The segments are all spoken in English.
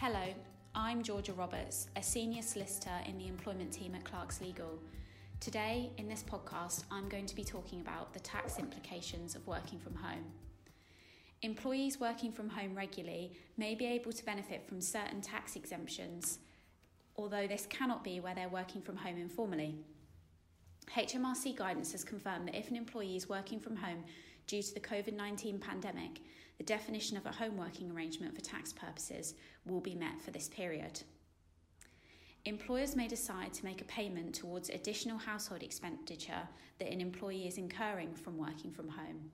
Hello, I'm Georgia Roberts, a senior solicitor in the employment team at Clarks Legal. Today, in this podcast, I'm going to be talking about the tax implications of working from home. Employees working from home regularly may be able to benefit from certain tax exemptions, although this cannot be where they're working from home informally. HMRC guidance has confirmed that if an employee is working from home due to the COVID 19 pandemic, the definition of a home working arrangement for tax purposes will be met for this period. Employers may decide to make a payment towards additional household expenditure that an employee is incurring from working from home.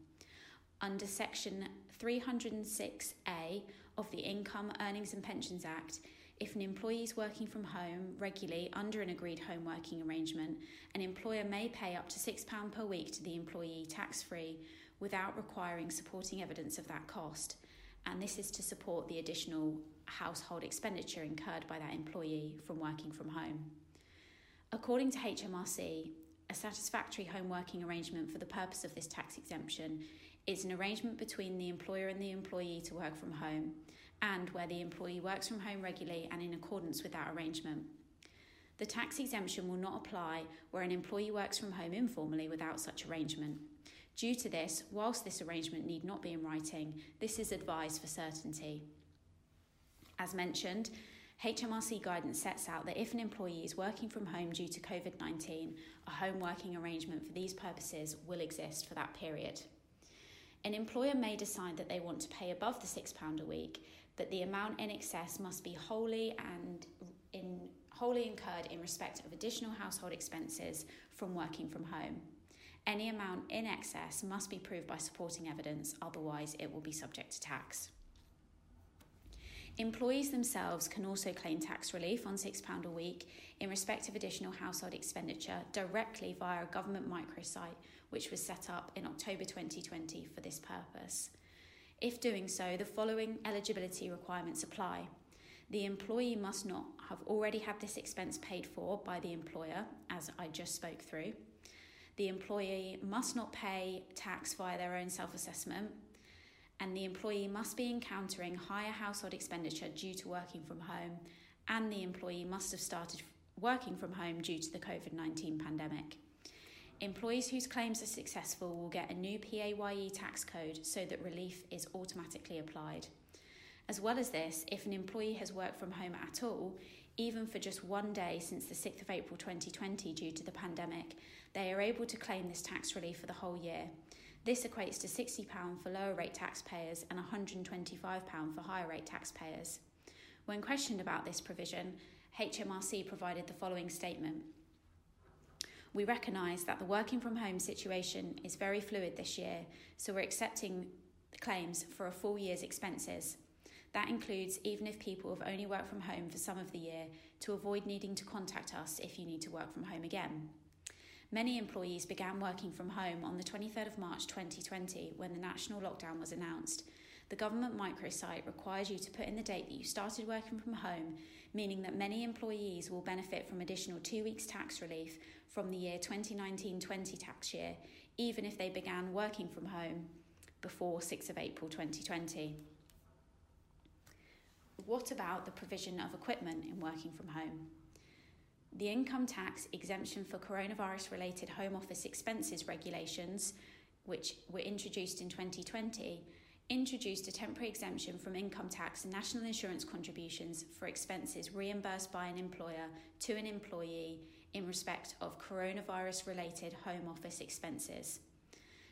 Under Section 306A of the Income, Earnings and Pensions Act, if an employee is working from home regularly under an agreed home working arrangement, an employer may pay up to £6 per week to the employee tax free without requiring supporting evidence of that cost. And this is to support the additional household expenditure incurred by that employee from working from home. According to HMRC, a satisfactory home working arrangement for the purpose of this tax exemption is an arrangement between the employer and the employee to work from home, and where the employee works from home regularly and in accordance with that arrangement. The tax exemption will not apply where an employee works from home informally without such arrangement. Due to this, whilst this arrangement need not be in writing, this is advised for certainty. As mentioned, HMRC guidance sets out that if an employee is working from home due to COVID 19, a home working arrangement for these purposes will exist for that period. An employer may decide that they want to pay above the £6 a week, but the amount in excess must be wholly and in wholly incurred in respect of additional household expenses from working from home. Any amount in excess must be proved by supporting evidence, otherwise it will be subject to tax. Employees themselves can also claim tax relief on £6 a week in respect of additional household expenditure directly via a government microsite which was set up in October 2020 for this purpose. If doing so, the following eligibility requirements apply. The employee must not have already had this expense paid for by the employer, as I just spoke through. The employee must not pay tax via their own self assessment and the employee must be encountering higher household expenditure due to working from home, and the employee must have started working from home due to the COVID 19 pandemic. Employees whose claims are successful will get a new PAYE tax code so that relief is automatically applied. As well as this, if an employee has worked from home at all, even for just one day since the 6th of April 2020 due to the pandemic, they are able to claim this tax relief for the whole year. This equates to £60 for lower rate taxpayers and £125 for higher rate taxpayers. When questioned about this provision, HMRC provided the following statement. We recognise that the working from home situation is very fluid this year, so we're accepting claims for a full year's expenses. That includes even if people have only worked from home for some of the year to avoid needing to contact us if you need to work from home again. Many employees began working from home on the 23rd of March 2020 when the national lockdown was announced. The government microsite requires you to put in the date that you started working from home, meaning that many employees will benefit from additional two weeks tax relief from the year 2019 20 tax year, even if they began working from home before 6th of April 2020. What about the provision of equipment in working from home? The income tax exemption for coronavirus related home office expenses regulations, which were introduced in 2020, introduced a temporary exemption from income tax and national insurance contributions for expenses reimbursed by an employer to an employee in respect of coronavirus related home office expenses.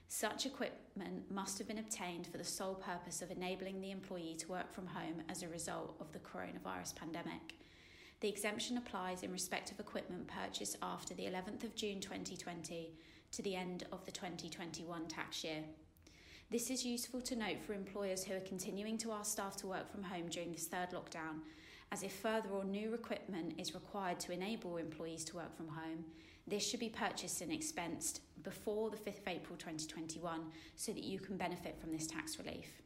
Such equipment must have been obtained for the sole purpose of enabling the employee to work from home as a result of the coronavirus pandemic. The exemption applies in respect of equipment purchased after the 11th of June 2020 to the end of the 2021 tax year. This is useful to note for employers who are continuing to ask staff to work from home during this third lockdown, as if further or new equipment is required to enable employees to work from home, this should be purchased and expensed before the 5th of April 2021 so that you can benefit from this tax relief.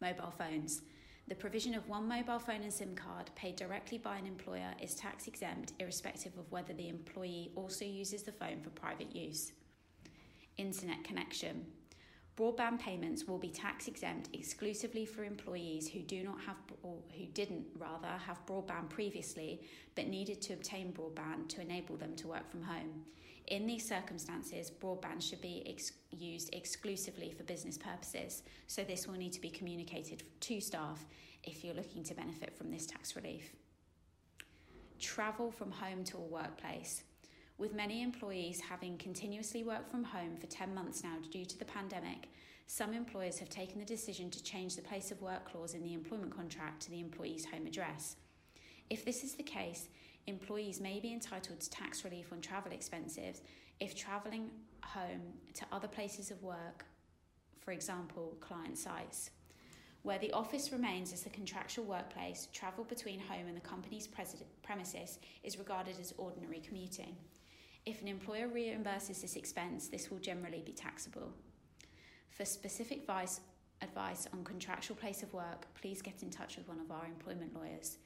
Mobile phones. The provision of one mobile phone and SIM card paid directly by an employer is tax exempt, irrespective of whether the employee also uses the phone for private use. Internet connection. Broadband payments will be tax exempt exclusively for employees who do not have or who didn't rather have broadband previously but needed to obtain broadband to enable them to work from home. In these circumstances, broadband should be ex- used exclusively for business purposes, so this will need to be communicated to staff if you're looking to benefit from this tax relief. Travel from home to a workplace. With many employees having continuously worked from home for 10 months now due to the pandemic, some employers have taken the decision to change the place of work clause in the employment contract to the employee's home address. If this is the case, employees may be entitled to tax relief on travel expenses if travelling home to other places of work, for example, client sites. Where the office remains as the contractual workplace, travel between home and the company's premises is regarded as ordinary commuting. If an employer reimburses this expense, this will generally be taxable. For specific advice, advice on contractual place of work, please get in touch with one of our employment lawyers.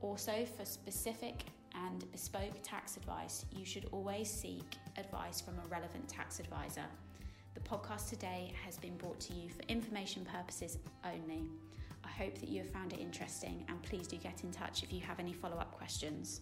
Also, for specific and bespoke tax advice, you should always seek advice from a relevant tax advisor. The podcast today has been brought to you for information purposes only. I hope that you have found it interesting and please do get in touch if you have any follow up questions.